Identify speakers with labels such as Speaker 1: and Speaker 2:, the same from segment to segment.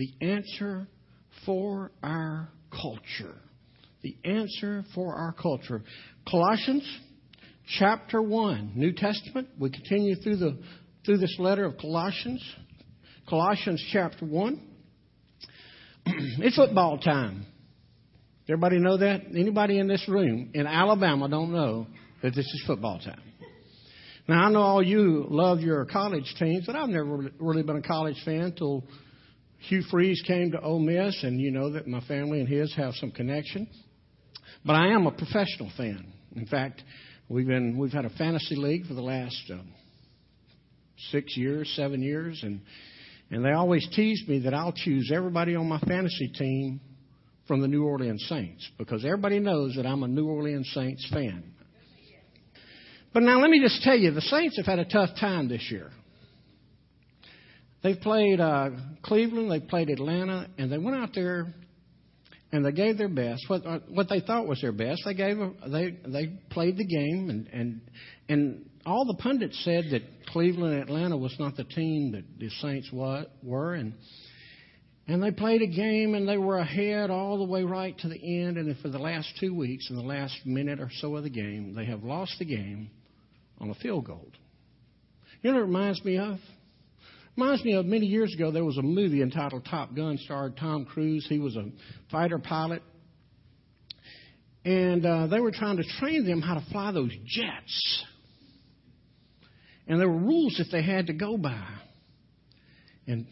Speaker 1: the answer for our culture. The answer for our culture. Colossians chapter 1, New Testament. We continue through the through this letter of Colossians. Colossians chapter 1. it's football time. Everybody know that? Anybody in this room in Alabama don't know that this is football time. Now, I know all you love your college teams, but I've never really been a college fan until Hugh Freeze came to Ole Miss, and you know that my family and his have some connection. But I am a professional fan. In fact, we've been we've had a fantasy league for the last uh, six years, seven years, and and they always tease me that I'll choose everybody on my fantasy team from the New Orleans Saints because everybody knows that I'm a New Orleans Saints fan. But now let me just tell you, the Saints have had a tough time this year. They've played uh, Cleveland, they've played Atlanta, and they went out there and they gave their best. What uh, what they thought was their best. They gave a, they they played the game, and and and all the pundits said that Cleveland and Atlanta was not the team that the Saints were, and and they played a game and they were ahead all the way right to the end. And for the last two weeks, in the last minute or so of the game, they have lost the game on a field goal. You know what it reminds me of? Reminds me of many years ago, there was a movie entitled Top Gun, starred Tom Cruise. He was a fighter pilot. And uh, they were trying to train them how to fly those jets. And there were rules that they had to go by. And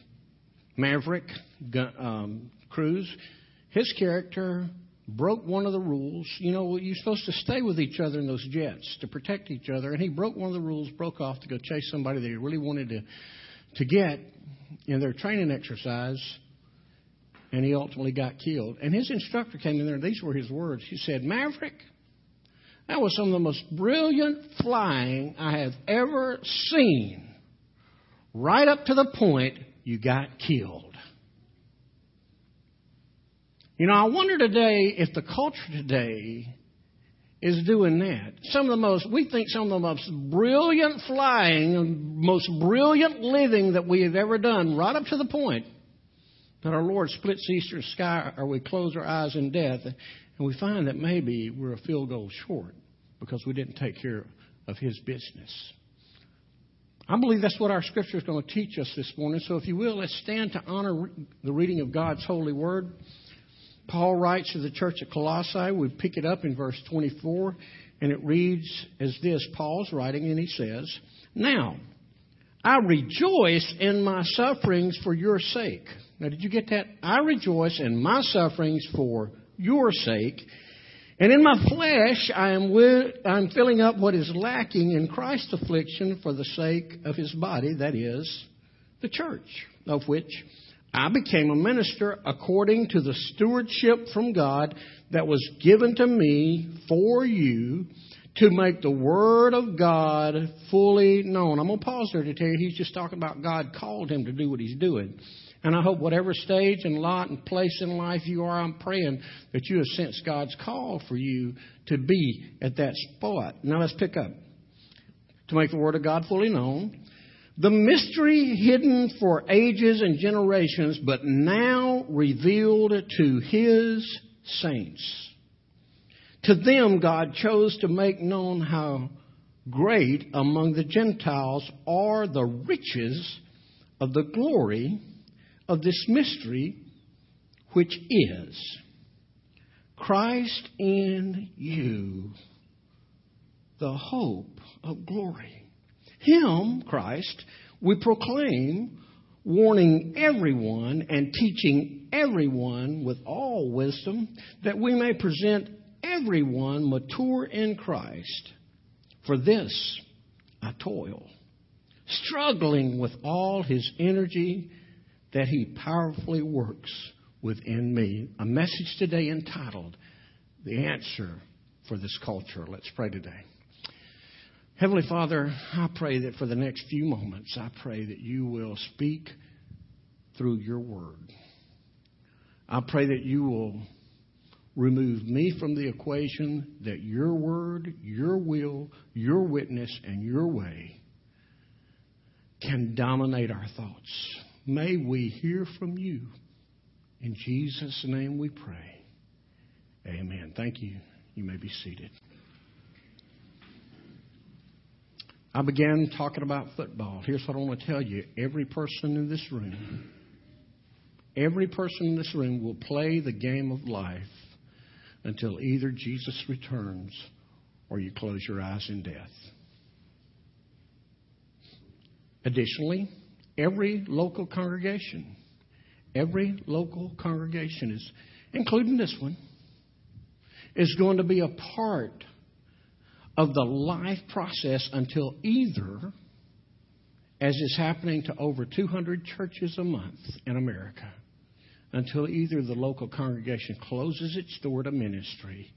Speaker 1: Maverick um, Cruise, his character broke one of the rules. You know, you're supposed to stay with each other in those jets to protect each other. And he broke one of the rules, broke off to go chase somebody that he really wanted to, to get in their training exercise. And he ultimately got killed. And his instructor came in there, and these were his words. He said, Maverick, that was some of the most brilliant flying I have ever seen. Right up to the point you got killed. You know, I wonder today if the culture today is doing that. Some of the most, we think some of the most brilliant flying and most brilliant living that we have ever done, right up to the point that our Lord splits eastern sky or we close our eyes in death and we find that maybe we're a field goal short because we didn't take care of His business. I believe that's what our scripture is going to teach us this morning. So if you will, let's stand to honor the reading of God's holy word. Paul writes to the church at Colossae. We pick it up in verse 24, and it reads as this Paul's writing, and he says, Now, I rejoice in my sufferings for your sake. Now, did you get that? I rejoice in my sufferings for your sake. And in my flesh, I am with, I'm filling up what is lacking in Christ's affliction for the sake of his body, that is, the church, of which I became a minister according to the stewardship from God that was given to me for you to make the Word of God fully known. I'm going to pause there to tell you he's just talking about God called him to do what he's doing. And I hope whatever stage and lot and place in life you are, I'm praying that you have sensed God's call for you to be at that spot. Now let's pick up. To make the Word of God fully known, the mystery hidden for ages and generations, but now revealed to His saints. To them, God chose to make known how great among the Gentiles are the riches of the glory of this mystery, which is Christ in you, the hope of glory. Him, Christ, we proclaim, warning everyone and teaching everyone with all wisdom, that we may present everyone mature in Christ. For this I toil, struggling with all his energy that he powerfully works within me. A message today entitled, The Answer for This Culture. Let's pray today. Heavenly Father, I pray that for the next few moments, I pray that you will speak through your word. I pray that you will remove me from the equation, that your word, your will, your witness, and your way can dominate our thoughts. May we hear from you In Jesus' name we pray. Amen. Thank you. You may be seated. I began talking about football. Here's what I want to tell you every person in this room, every person in this room will play the game of life until either Jesus returns or you close your eyes in death. Additionally, every local congregation, every local congregation is, including this one, is going to be a part of the life process until either, as is happening to over 200 churches a month in America, until either the local congregation closes its door to ministry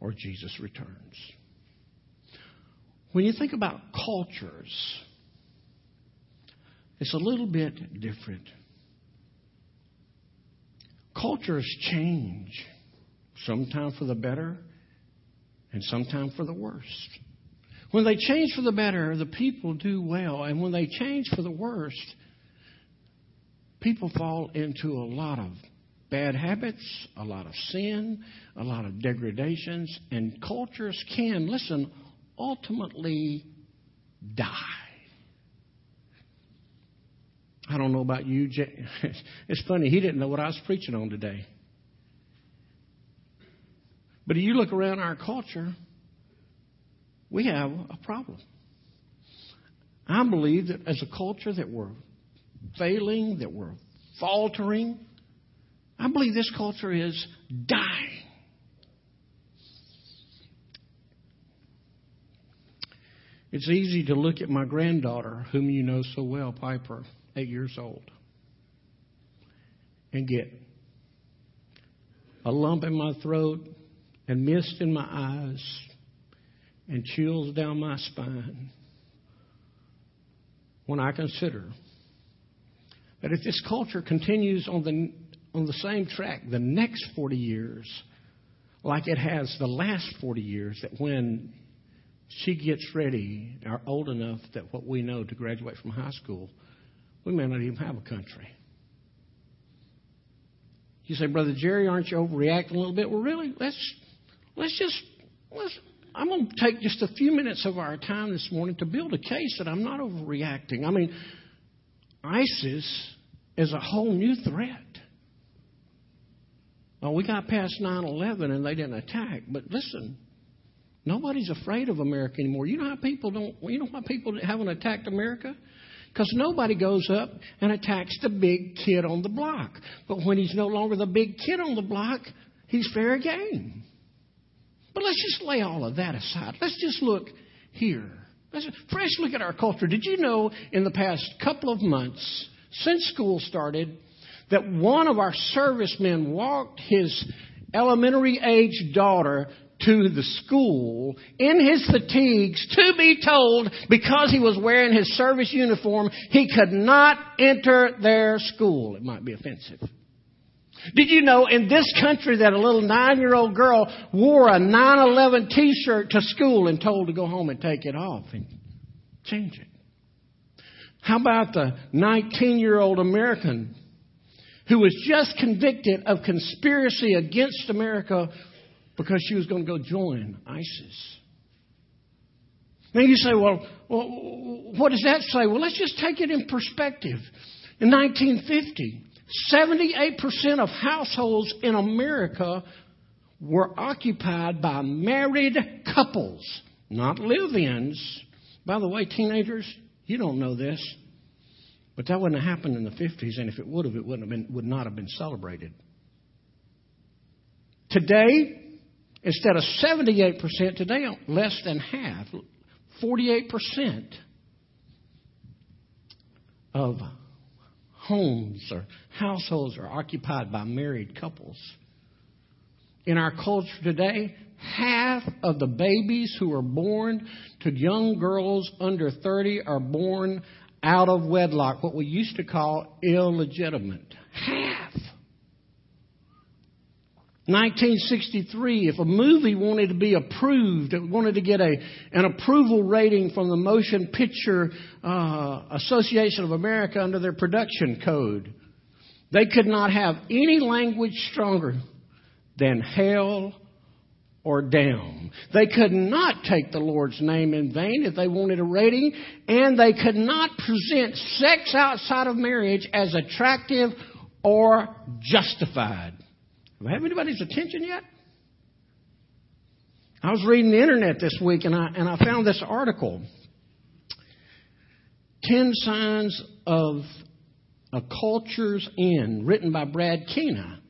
Speaker 1: or Jesus returns. When you think about cultures, it's a little bit different. Cultures change, sometimes for the better and sometimes for the worst. When they change for the better, the people do well. And when they change for the worst, people fall into a lot of bad habits, a lot of sin, a lot of degradations, and cultures can, listen, ultimately die. I don't know about you. Jay. It's funny, he didn't know what I was preaching on today. But if you look around our culture, we have a problem. I believe that as a culture that we're failing, that we're faltering, I believe this culture is dying. It's easy to look at my granddaughter, whom you know so well, Piper, eight years old, and get a lump in my throat and mist in my eyes and chills down my spine when I consider that if this culture continues on the on the same track the next 40 years, like it has the last 40 years, that when she gets ready, or old enough that what we know to graduate from high school, we may not even have a country. You say, Brother Jerry, aren't you overreacting a little bit? Well, really, let's let's just let's. I'm going to take just a few minutes of our time this morning to build a case that I'm not overreacting. I mean, ISIS is a whole new threat. Well, we got past 9 11 and they didn't attack. But listen, nobody's afraid of America anymore. You know how people don't, you know why people haven't attacked America? Because nobody goes up and attacks the big kid on the block. But when he's no longer the big kid on the block, he's fair game. But let's just lay all of that aside. Let's just look here. Let's fresh look at our culture. Did you know in the past couple of months, since school started, that one of our servicemen walked his elementary age daughter to the school in his fatigues to be told because he was wearing his service uniform he could not enter their school. It might be offensive. Did you know in this country that a little nine year old girl wore a 9-11 t-shirt to school and told to go home and take it off and change it? How about the 19 year old American who was just convicted of conspiracy against America because she was going to go join ISIS. Now you say, well, well, what does that say? Well, let's just take it in perspective. In 1950, 78% of households in America were occupied by married couples, not live ins. By the way, teenagers, you don't know this. But that wouldn't have happened in the 50s, and if it would have, it wouldn't have been, would not have been celebrated. Today, instead of 78%, today less than half, 48% of homes or households are occupied by married couples. In our culture today, half of the babies who are born to young girls under 30 are born out of wedlock, what we used to call illegitimate. Half. 1963, if a movie wanted to be approved, it wanted to get a, an approval rating from the Motion Picture uh, Association of America under their production code, They could not have any language stronger than hell or damn. They could not take the Lord's name in vain if they wanted a rating, and they could not present sex outside of marriage as attractive or justified. Do I have anybody's attention yet? I was reading the internet this week and I, and I found this article 10 Signs of a Culture's End, written by Brad Keena.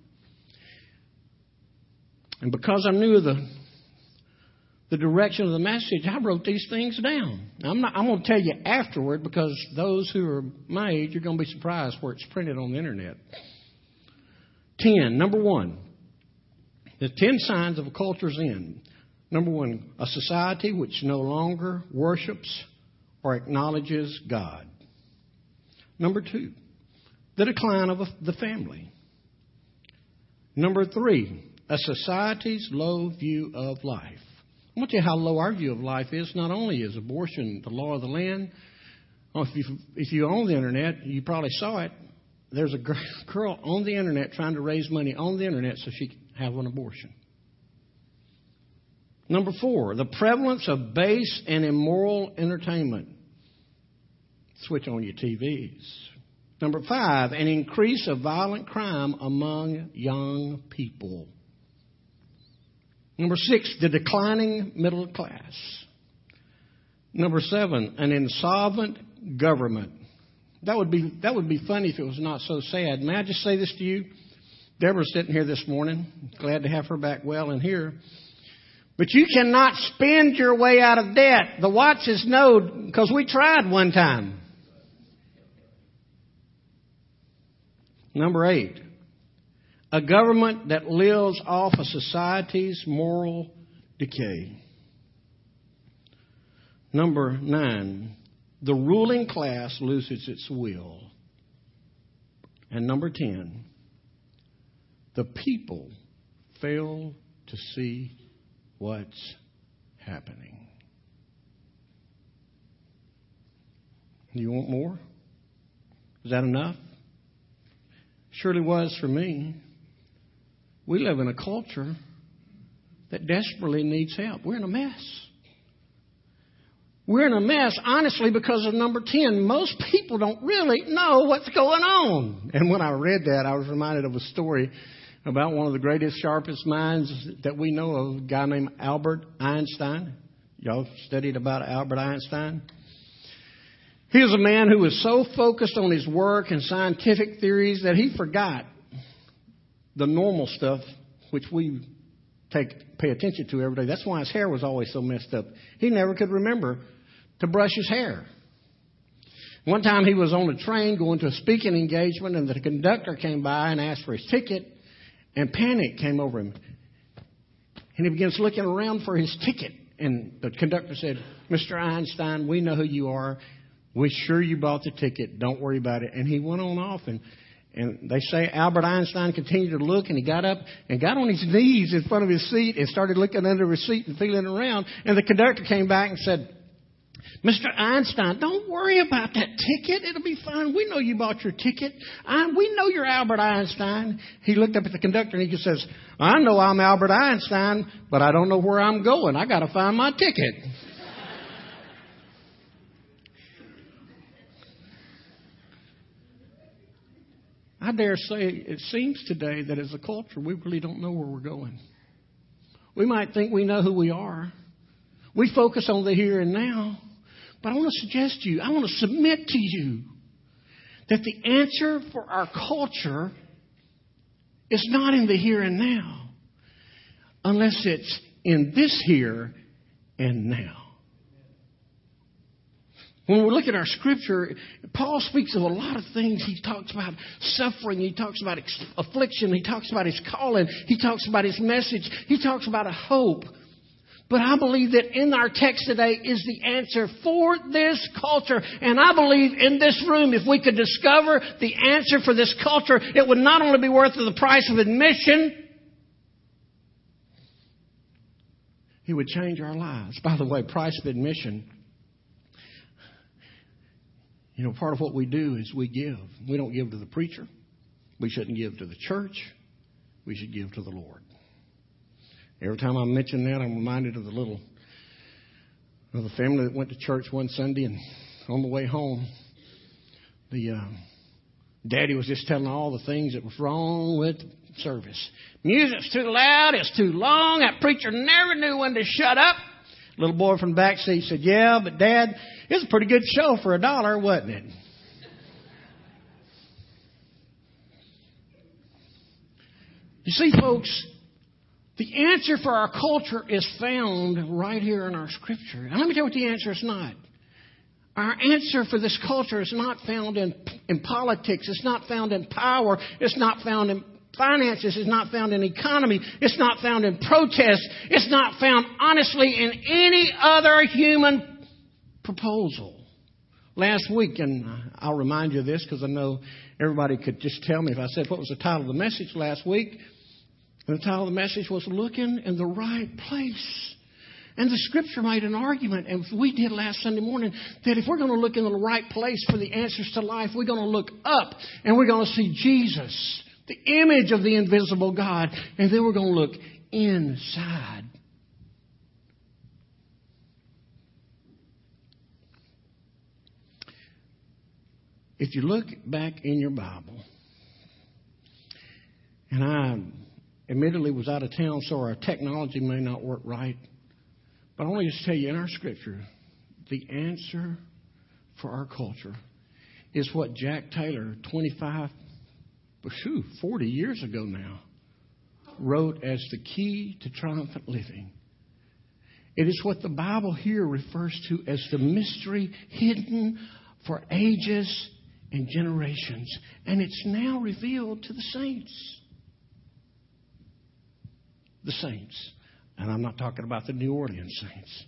Speaker 1: And because I knew the the direction of the message, I wrote these things down. I'm not I'm going to tell you afterward because those who are my age are going to be surprised where it's printed on the internet. 10. Number 1. The 10 signs of a culture's end. Number 1, a society which no longer worships or acknowledges God. Number 2, the decline of the family. Number 3, a society's low view of life. I want to you how low our view of life is. Not only is abortion the law of the land, if you, if you own the internet, you probably saw it. There's a girl on the internet trying to raise money on the internet so she can have an abortion. Number four, the prevalence of base and immoral entertainment. Switch on your TVs. Number five, an increase of violent crime among young people. Number six, the declining middle class. Number seven, an insolvent government. That would be that would be funny if it was not so sad. May I just say this to you? Deborah's sitting here this morning. Glad to have her back well and here. But you cannot spend your way out of debt. The Wattses know because we tried one time. Number eight, a government that lives off a society's moral decay. Number nine, the ruling class loses its will. And number ten, the people fail to see what's happening. You want more? Is that enough? Surely was for me. We live in a culture that desperately needs help. We're in a mess. We're in a mess, honestly, because of number 10. Most people don't really know what's going on. And when I read that, I was reminded of a story about one of the greatest, sharpest minds that we know of, a guy named Albert Einstein. Y'all studied about Albert Einstein? He was a man who was so focused on his work and scientific theories that he forgot the normal stuff which we take pay attention to every day. That's why his hair was always so messed up. He never could remember to brush his hair. One time he was on a train going to a speaking engagement and the conductor came by and asked for his ticket and panic came over him. And he begins looking around for his ticket. And the conductor said, Mr. Einstein, we know who you are. We're sure you bought the ticket. Don't worry about it. And he went on off. And, and they say Albert Einstein continued to look. And he got up and got on his knees in front of his seat and started looking under his seat and feeling around. And the conductor came back and said, Mr. Einstein, don't worry about that ticket. It'll be fine. We know you bought your ticket. I, we know you're Albert Einstein. He looked up at the conductor and he just says, I know I'm Albert Einstein, but I don't know where I'm going. I got to find my ticket. I dare say it seems today that as a culture, we really don't know where we're going. We might think we know who we are. We focus on the here and now. But I want to suggest to you, I want to submit to you that the answer for our culture is not in the here and now, unless it's in this here and now. When we look at our scripture, Paul speaks of a lot of things. He talks about suffering. He talks about affliction. He talks about his calling. He talks about his message. He talks about a hope. But I believe that in our text today is the answer for this culture. And I believe in this room, if we could discover the answer for this culture, it would not only be worth the price of admission, it would change our lives. By the way, price of admission, you know, part of what we do is we give. We don't give to the preacher. We shouldn't give to the church. We should give to the Lord. Every time I mention that, I'm reminded of the little of the family that went to church one Sunday, and on the way home, the uh, daddy was just telling all the things that was wrong with service. Music's too loud. It's too long. That preacher never knew when to shut up. Little boy from the back seat said, "Yeah, but Dad, it was a pretty good show for a dollar, wasn't it?" You see, folks, the answer for our culture is found right here in our scripture. And let me tell you what the answer is not. Our answer for this culture is not found in, in politics. It's not found in power. It's not found in finances. It's not found in economy. It's not found in protest. It's not found, honestly, in any other human proposal. Last week, and I'll remind you of this because I know everybody could just tell me if I said what was the title of the message last week. And the title of the message was Looking in the Right Place. And the scripture made an argument, and we did last Sunday morning, that if we're going to look in the right place for the answers to life, we're going to look up and we're going to see Jesus, the image of the invisible God, and then we're going to look inside. If you look back in your Bible, and I admittedly was out of town, so our technology may not work right. But I want to just tell you in our scripture, the answer for our culture is what Jack Taylor, 25, whew, 40 years ago now, wrote as the key to triumphant living. It is what the Bible here refers to as the mystery hidden for ages and generations. And it's now revealed to the saints the saints. And I'm not talking about the New Orleans saints.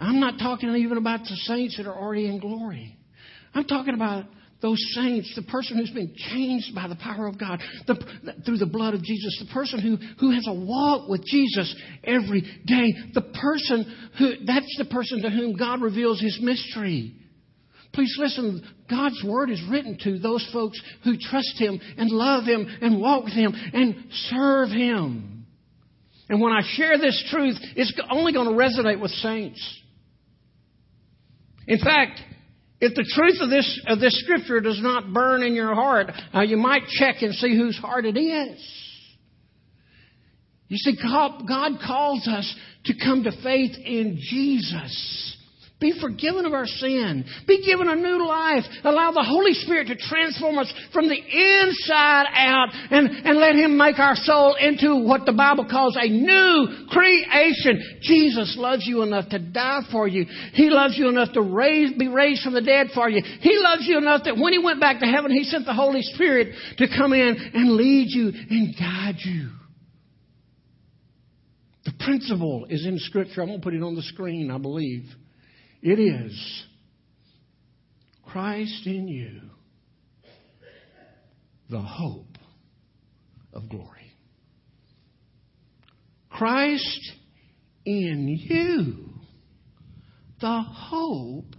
Speaker 1: I'm not talking even about the saints that are already in glory. I'm talking about those saints, the person who's been changed by the power of God the, through the blood of Jesus, the person who, who has a walk with Jesus every day, the person who, that's the person to whom God reveals his mystery. Please listen, God's word is written to those folks who trust Him and love Him and walk with Him and serve Him. And when I share this truth, it's only going to resonate with saints. In fact, if the truth of this, of this scripture does not burn in your heart, uh, you might check and see whose heart it is. You see, God, God calls us to come to faith in Jesus. Be forgiven of our sin. Be given a new life. Allow the Holy Spirit to transform us from the inside out and, and let Him make our soul into what the Bible calls a new creation. Jesus loves you enough to die for you. He loves you enough to raise, be raised from the dead for you. He loves you enough that when He went back to heaven, He sent the Holy Spirit to come in and lead you and guide you. The principle is in Scripture. I'm going to put it on the screen, I believe. It is Christ in you, the hope of glory. Christ in you, the hope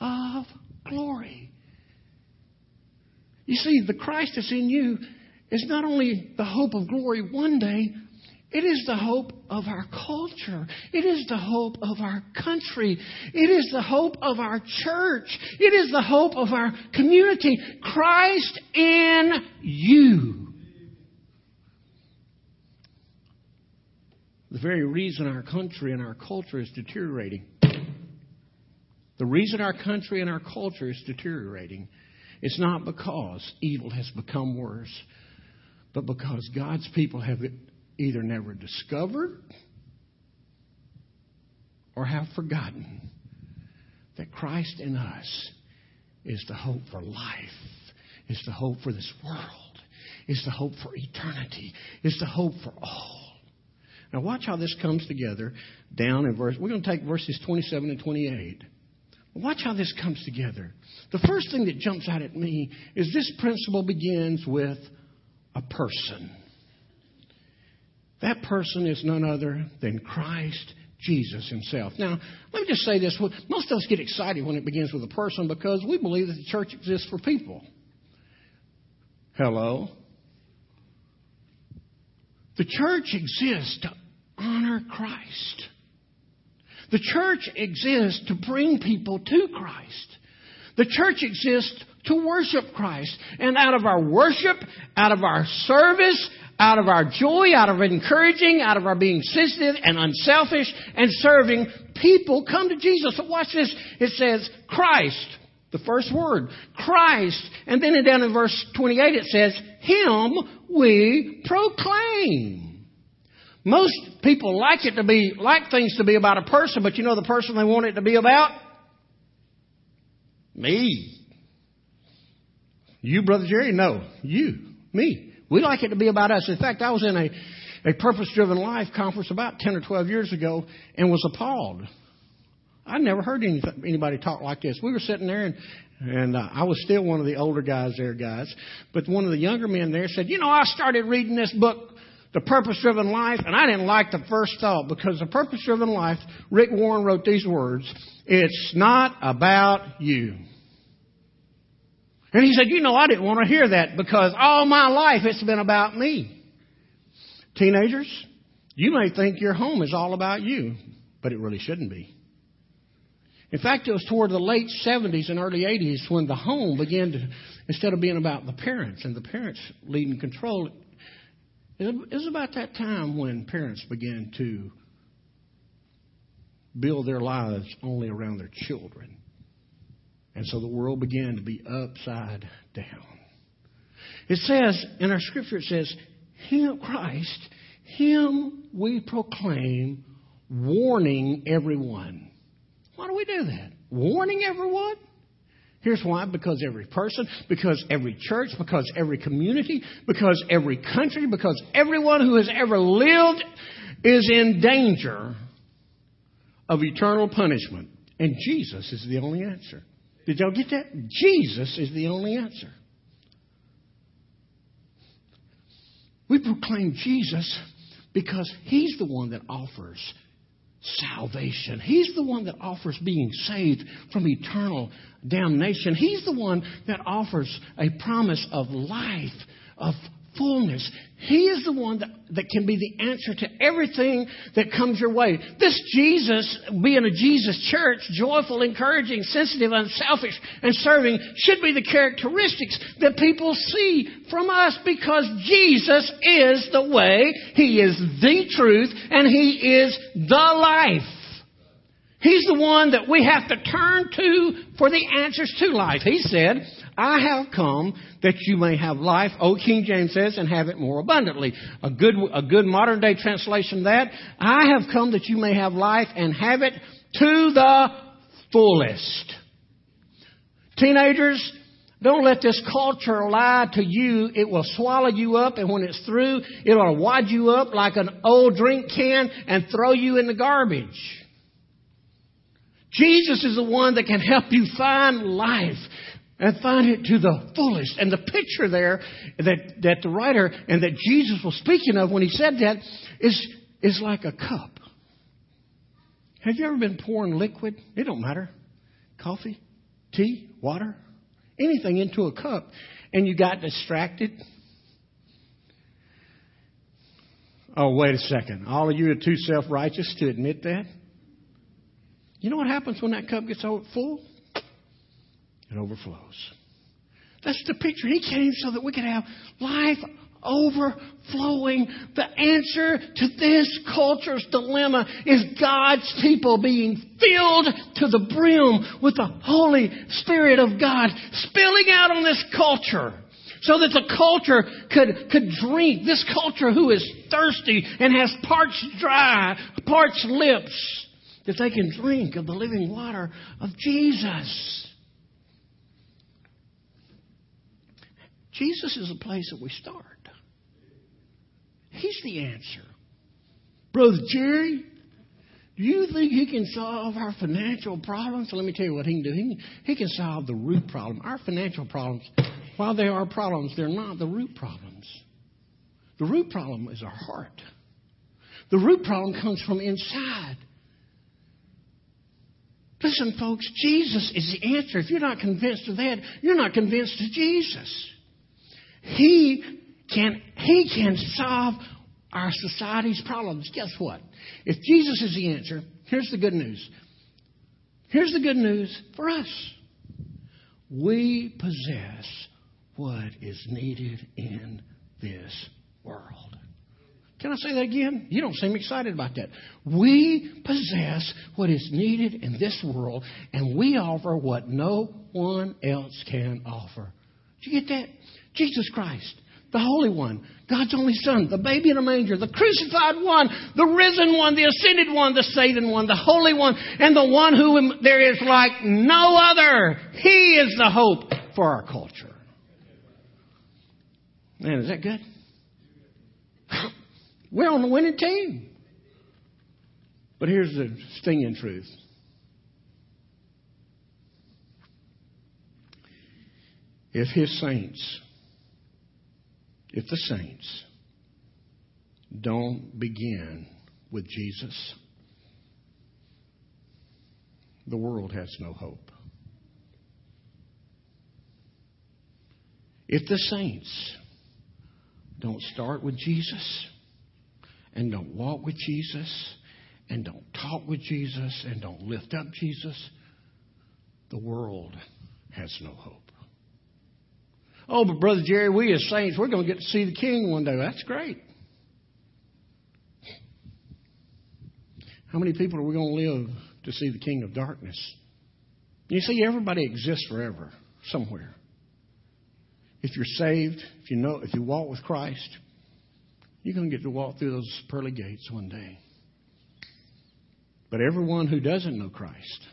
Speaker 1: of glory. You see, the Christ that's in you is not only the hope of glory one day, it is the hope of our culture. It is the hope of our country. It is the hope of our church. It is the hope of our community. Christ in you. The very reason our country and our culture is deteriorating. The reason our country and our culture is deteriorating is not because evil has become worse, but because God's people have either never discovered or have forgotten that Christ in us is the hope for life, is the hope for this world, is the hope for eternity, is the hope for all. Now, watch how this comes together down in verse. We're going to take verses 27 and 28. Watch how this comes together. The first thing that jumps out at me is this principle begins with a person. That person is none other than Christ Jesus himself. Now, let me just say this. Most of us get excited when it begins with a person because we believe that the church exists for people. Hello? The church exists to honor Christ. The church exists to bring people to Christ. The church exists to worship Christ. And out of our worship, out of our service, out of our joy, out of encouraging, out of our being sensitive and unselfish and serving, people come to Jesus. So watch this. It says, Christ, the first word, Christ. And then down in verse 28 it says, Him we proclaim. Most people like it to be, like things to be about a person, but you know the person they want it to be about? Me. You, Brother Jerry? No. You. Me. We like it to be about us. In fact, I was in a, a purpose driven life conference about 10 or 12 years ago and was appalled. I never heard any, anybody talk like this. We were sitting there and, and uh, I was still one of the older guys there, guys. But one of the younger men there said, You know, I started reading this book the purpose driven life, and I didn't like the first thought because the purpose driven life, Rick Warren wrote these words It's not about you. And he said, You know, I didn't want to hear that because all my life it's been about me. Teenagers, you may think your home is all about you, but it really shouldn't be. In fact, it was toward the late 70s and early 80s when the home began to, instead of being about the parents and the parents leading control, it was about that time when parents began to build their lives only around their children. And so the world began to be upside down. It says, in our scripture, it says, Him, Christ, Him we proclaim, warning everyone. Why do we do that? Warning everyone? Here's why because every person, because every church, because every community, because every country, because everyone who has ever lived is in danger of eternal punishment. And Jesus is the only answer. Did y'all get that? Jesus is the only answer. We proclaim Jesus because He's the one that offers salvation. He's the one that offers being saved from eternal damnation. He's the one that offers a promise of life, of fullness. He is the one that, that can be the answer to everything that comes your way. This Jesus, being a Jesus church, joyful, encouraging, sensitive, unselfish, and serving, should be the characteristics that people see from us because Jesus is the way, He is the truth, and He is the life. He's the one that we have to turn to for the answers to life. He said, I have come that you may have life, old King James says, and have it more abundantly. A good, a good modern day translation of that, I have come that you may have life and have it to the fullest. Teenagers, don't let this culture lie to you. It will swallow you up, and when it's through, it'll wad you up like an old drink can and throw you in the garbage. Jesus is the one that can help you find life and find it to the fullest. And the picture there that, that the writer and that Jesus was speaking of when he said that is, is like a cup. Have you ever been pouring liquid? It don't matter. Coffee, tea, water, anything into a cup, and you got distracted. Oh, wait a second. All of you are too self righteous to admit that. You know what happens when that cup gets full? It overflows. That's the picture. He came so that we could have life overflowing. The answer to this culture's dilemma is God's people being filled to the brim with the Holy Spirit of God spilling out on this culture. So that the culture could, could drink, this culture who is thirsty and has parched dry, parched lips, that they can drink of the living water of Jesus. Jesus is the place that we start. He's the answer. Brother Jerry, do you think he can solve our financial problems? Let me tell you what he can do. He can, he can solve the root problem. Our financial problems, while they are problems, they're not the root problems. The root problem is our heart. The root problem comes from inside. Listen, folks, Jesus is the answer. If you're not convinced of that, you're not convinced of Jesus. He can, he can solve our society's problems. Guess what? If Jesus is the answer, here's the good news. Here's the good news for us. We possess what is needed in this world. Can I say that again? You don't seem excited about that. We possess what is needed in this world, and we offer what no one else can offer. Did you get that? Jesus Christ, the Holy One, God's only Son, the baby in a manger, the crucified one, the risen one, the ascended one, the saving one, the Holy One, and the one who there is like no other. He is the hope for our culture. Man, is that good? We're on the winning team. But here's the stinging truth. If his saints, if the saints don't begin with Jesus, the world has no hope. If the saints don't start with Jesus, and don't walk with Jesus and don't talk with Jesus and don't lift up Jesus, the world has no hope. Oh, but Brother Jerry, we as saints, we're going to get to see the King one day. That's great. How many people are we going to live to see the King of darkness? You see, everybody exists forever, somewhere. If you're saved, if you know, if you walk with Christ, you're going to get to walk through those pearly gates one day. But everyone who doesn't know Christ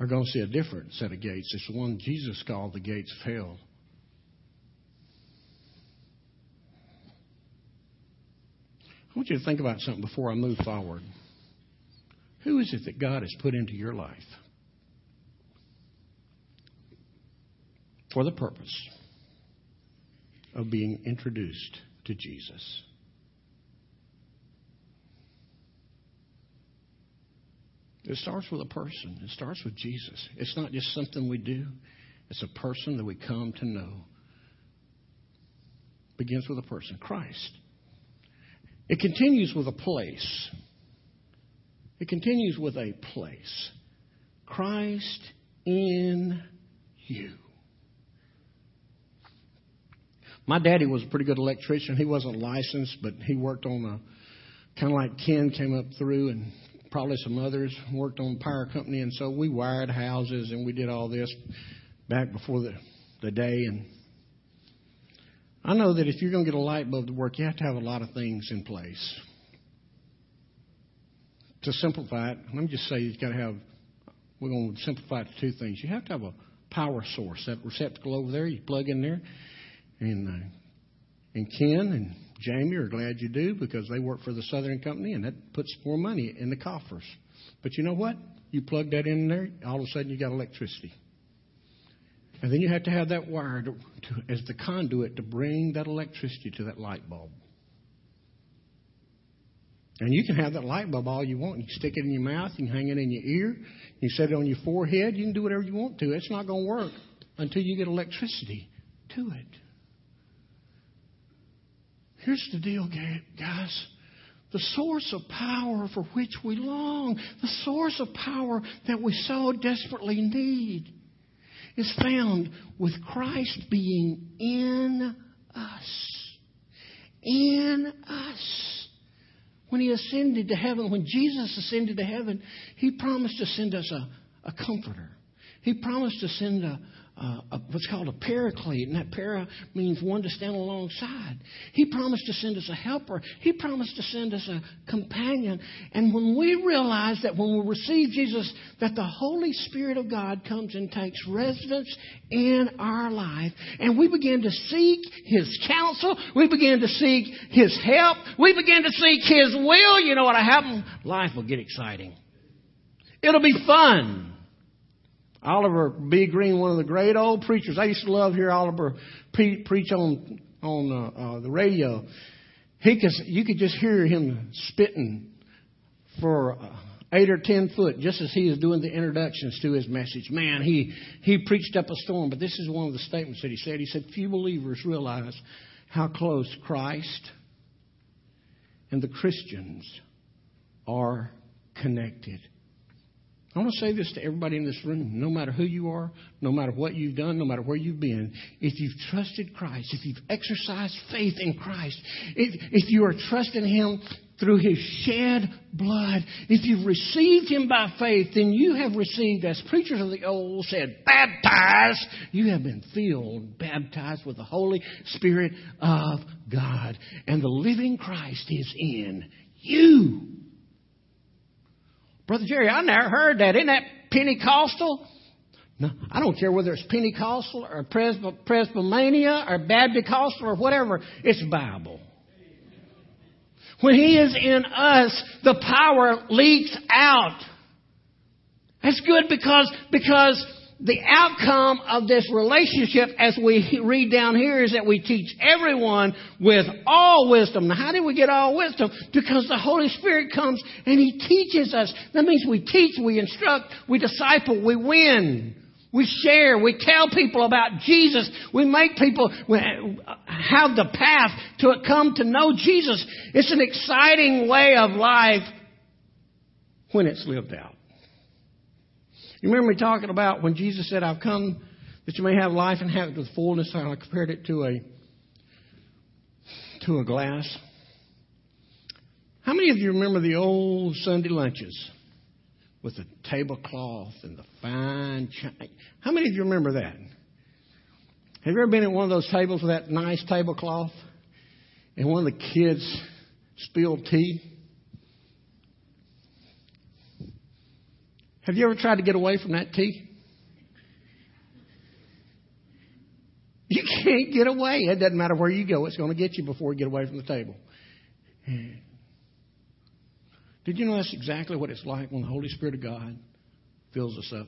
Speaker 1: are going to see a different set of gates. It's the one Jesus called the gates of hell. I want you to think about something before I move forward. Who is it that God has put into your life for the purpose of being introduced to Jesus. It starts with a person. It starts with Jesus. It's not just something we do. It's a person that we come to know. It begins with a person, Christ. It continues with a place. It continues with a place. Christ in you. My daddy was a pretty good electrician. He wasn't licensed, but he worked on a kind of like Ken came up through and probably some others worked on power company, and so we wired houses and we did all this back before the the day. And I know that if you're going to get a light bulb to work, you have to have a lot of things in place. To simplify it, let me just say you've got to have. We're going to simplify it to two things. You have to have a power source. That receptacle over there, you plug in there. And, uh, and Ken and Jamie are glad you do because they work for the Southern Company and that puts more money in the coffers. But you know what? You plug that in there, all of a sudden you got electricity. And then you have to have that wire to, to, as the conduit to bring that electricity to that light bulb. And you can have that light bulb all you want. You stick it in your mouth, you can hang it in your ear, you set it on your forehead, you can do whatever you want to. It's not going to work until you get electricity to it. Here's the deal, guys. The source of power for which we long, the source of power that we so desperately need, is found with Christ being in us. In us. When he ascended to heaven, when Jesus ascended to heaven, he promised to send us a, a comforter. He promised to send a, uh, a, what's called a paraclete, and that para means one to stand alongside. He promised to send us a helper. He promised to send us a companion. And when we realize that when we receive Jesus, that the Holy Spirit of God comes and takes residence in our life, and we begin to seek His counsel, we begin to seek His help, we begin to seek His will, you know what will happen? Life will get exciting. It'll be fun. Oliver B. Greene, one of the great old preachers. I used to love hear Oliver pre- preach on on uh, uh, the radio. He could, you could just hear him spitting for uh, eight or ten foot, just as he is doing the introductions to his message. Man, he, he preached up a storm, but this is one of the statements that he said. He said, Few believers realize how close Christ and the Christians are connected. I want to say this to everybody in this room. No matter who you are, no matter what you've done, no matter where you've been, if you've trusted Christ, if you've exercised faith in Christ, if, if you are trusting Him through His shed blood, if you've received Him by faith, then you have received, as preachers of the old said, baptized. You have been filled, baptized with the Holy Spirit of God. And the living Christ is in you. Brother Jerry, I never heard that. Isn't that Pentecostal? No, I don't care whether it's Pentecostal or Presbymania or Baptist or whatever. It's Bible. When He is in us, the power leaks out. That's good because, because the outcome of this relationship, as we read down here, is that we teach everyone with all wisdom. Now, how do we get all wisdom? Because the Holy Spirit comes and He teaches us. That means we teach, we instruct, we disciple, we win. We share, we tell people about Jesus, we make people have the path to come to know Jesus. It's an exciting way of life when it's lived out. You remember me talking about when Jesus said, I've come that you may have life and have it with fullness. And I compared it to a to a glass. How many of you remember the old Sunday lunches with the tablecloth and the fine china? How many of you remember that? Have you ever been at one of those tables with that nice tablecloth and one of the kids spilled tea? Have you ever tried to get away from that tea? You can't get away. It doesn't matter where you go, it's going to get you before you get away from the table. Did you know that's exactly what it's like when the Holy Spirit of God fills us up?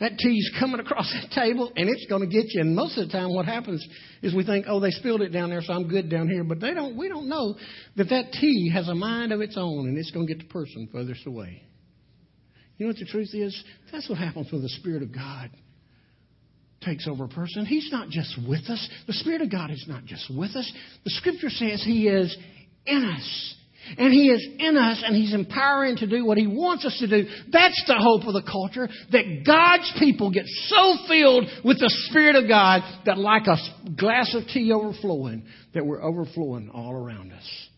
Speaker 1: That tea's coming across that table and it's going to get you. And most of the time, what happens is we think, oh, they spilled it down there, so I'm good down here. But they don't. We don't know that that tea has a mind of its own and it's going to get the person furthest away. You know what the truth is? That's what happens when the Spirit of God takes over a person. He's not just with us. The Spirit of God is not just with us. The Scripture says He is in us. And He is in us and He's empowering to do what He wants us to do. That's the hope of the culture, that God's people get so filled with the Spirit of God that like a glass of tea overflowing, that we're overflowing all around us.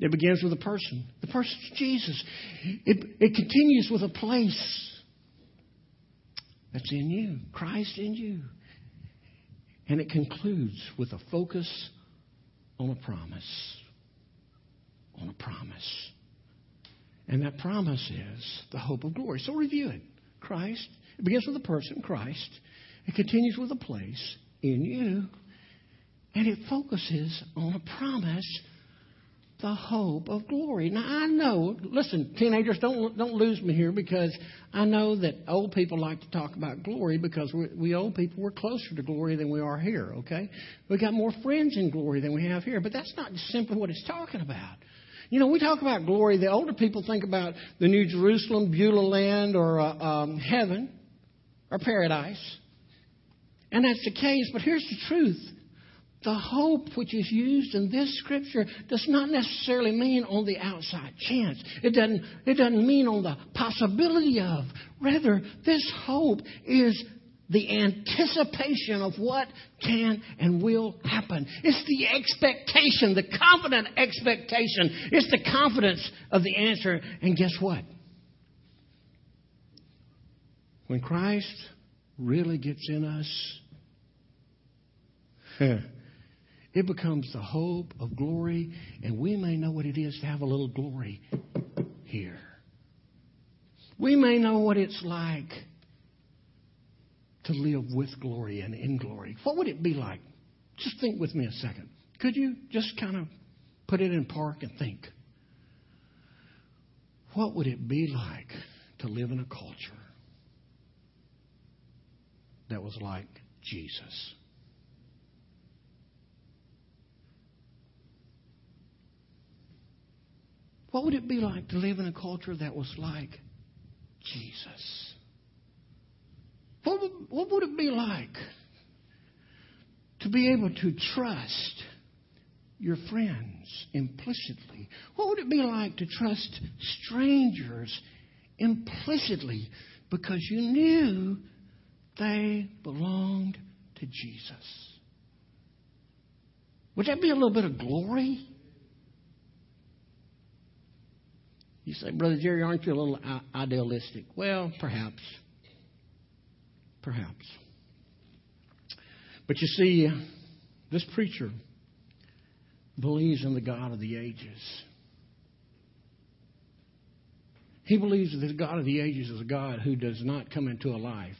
Speaker 1: It begins with a person. The person is Jesus. It, it continues with a place that's in you, Christ in you. And it concludes with a focus on a promise. On a promise. And that promise is the hope of glory. So review it. Christ. It begins with a person, Christ. It continues with a place in you. And it focuses on a promise the hope of glory. Now I know, listen, teenagers, don't don't lose me here because I know that old people like to talk about glory because we, we old people we're closer to glory than we are here. Okay, we got more friends in glory than we have here, but that's not simply what it's talking about. You know, we talk about glory. The older people think about the New Jerusalem, Beulah land, or uh, um, heaven, or paradise, and that's the case. But here's the truth the hope which is used in this scripture does not necessarily mean on the outside chance. It doesn't, it doesn't mean on the possibility of. Rather, this hope is the anticipation of what can and will happen. It's the expectation, the confident expectation. It's the confidence of the answer. And guess what? When Christ really gets in us, It becomes the hope of glory, and we may know what it is to have a little glory here. We may know what it's like to live with glory and in glory. What would it be like? Just think with me a second. Could you just kind of put it in park and think? What would it be like to live in a culture that was like Jesus? What would it be like to live in a culture that was like Jesus? What would, what would it be like to be able to trust your friends implicitly? What would it be like to trust strangers implicitly because you knew they belonged to Jesus? Would that be a little bit of glory? You say, Brother Jerry, aren't you a little idealistic? Well, perhaps. Perhaps. But you see, this preacher believes in the God of the ages. He believes that the God of the ages is a God who does not come into a life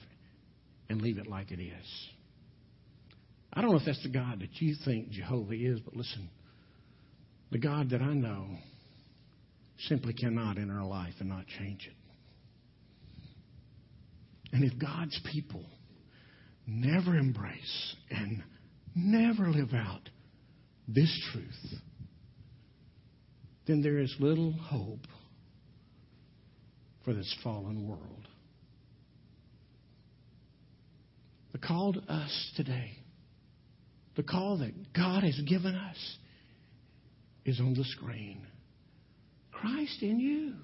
Speaker 1: and leave it like it is. I don't know if that's the God that you think Jehovah is, but listen, the God that I know simply cannot enter a life and not change it. And if God's people never embrace and never live out this truth, then there is little hope for this fallen world. The call to us today, the call that God has given us, is on the screen. Christ in you.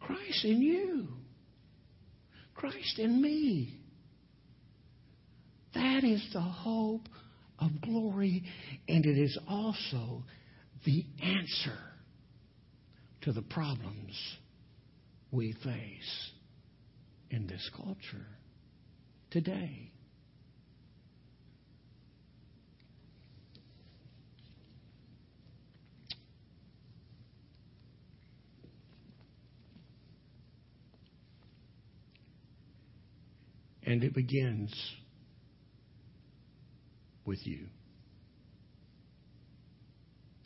Speaker 1: Christ in you. Christ in me. That is the hope of glory, and it is also the answer to the problems we face in this culture today. And it begins with you.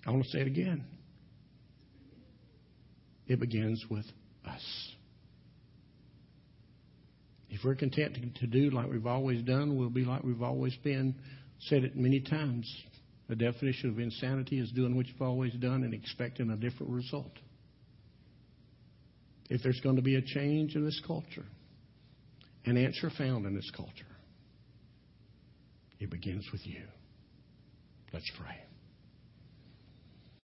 Speaker 1: I want to say it again. It begins with us. If we're content to do like we've always done, we'll be like we've always been. Said it many times. The definition of insanity is doing what you've always done and expecting a different result. If there's going to be a change in this culture, an answer found in this culture, it begins with you. Let's pray.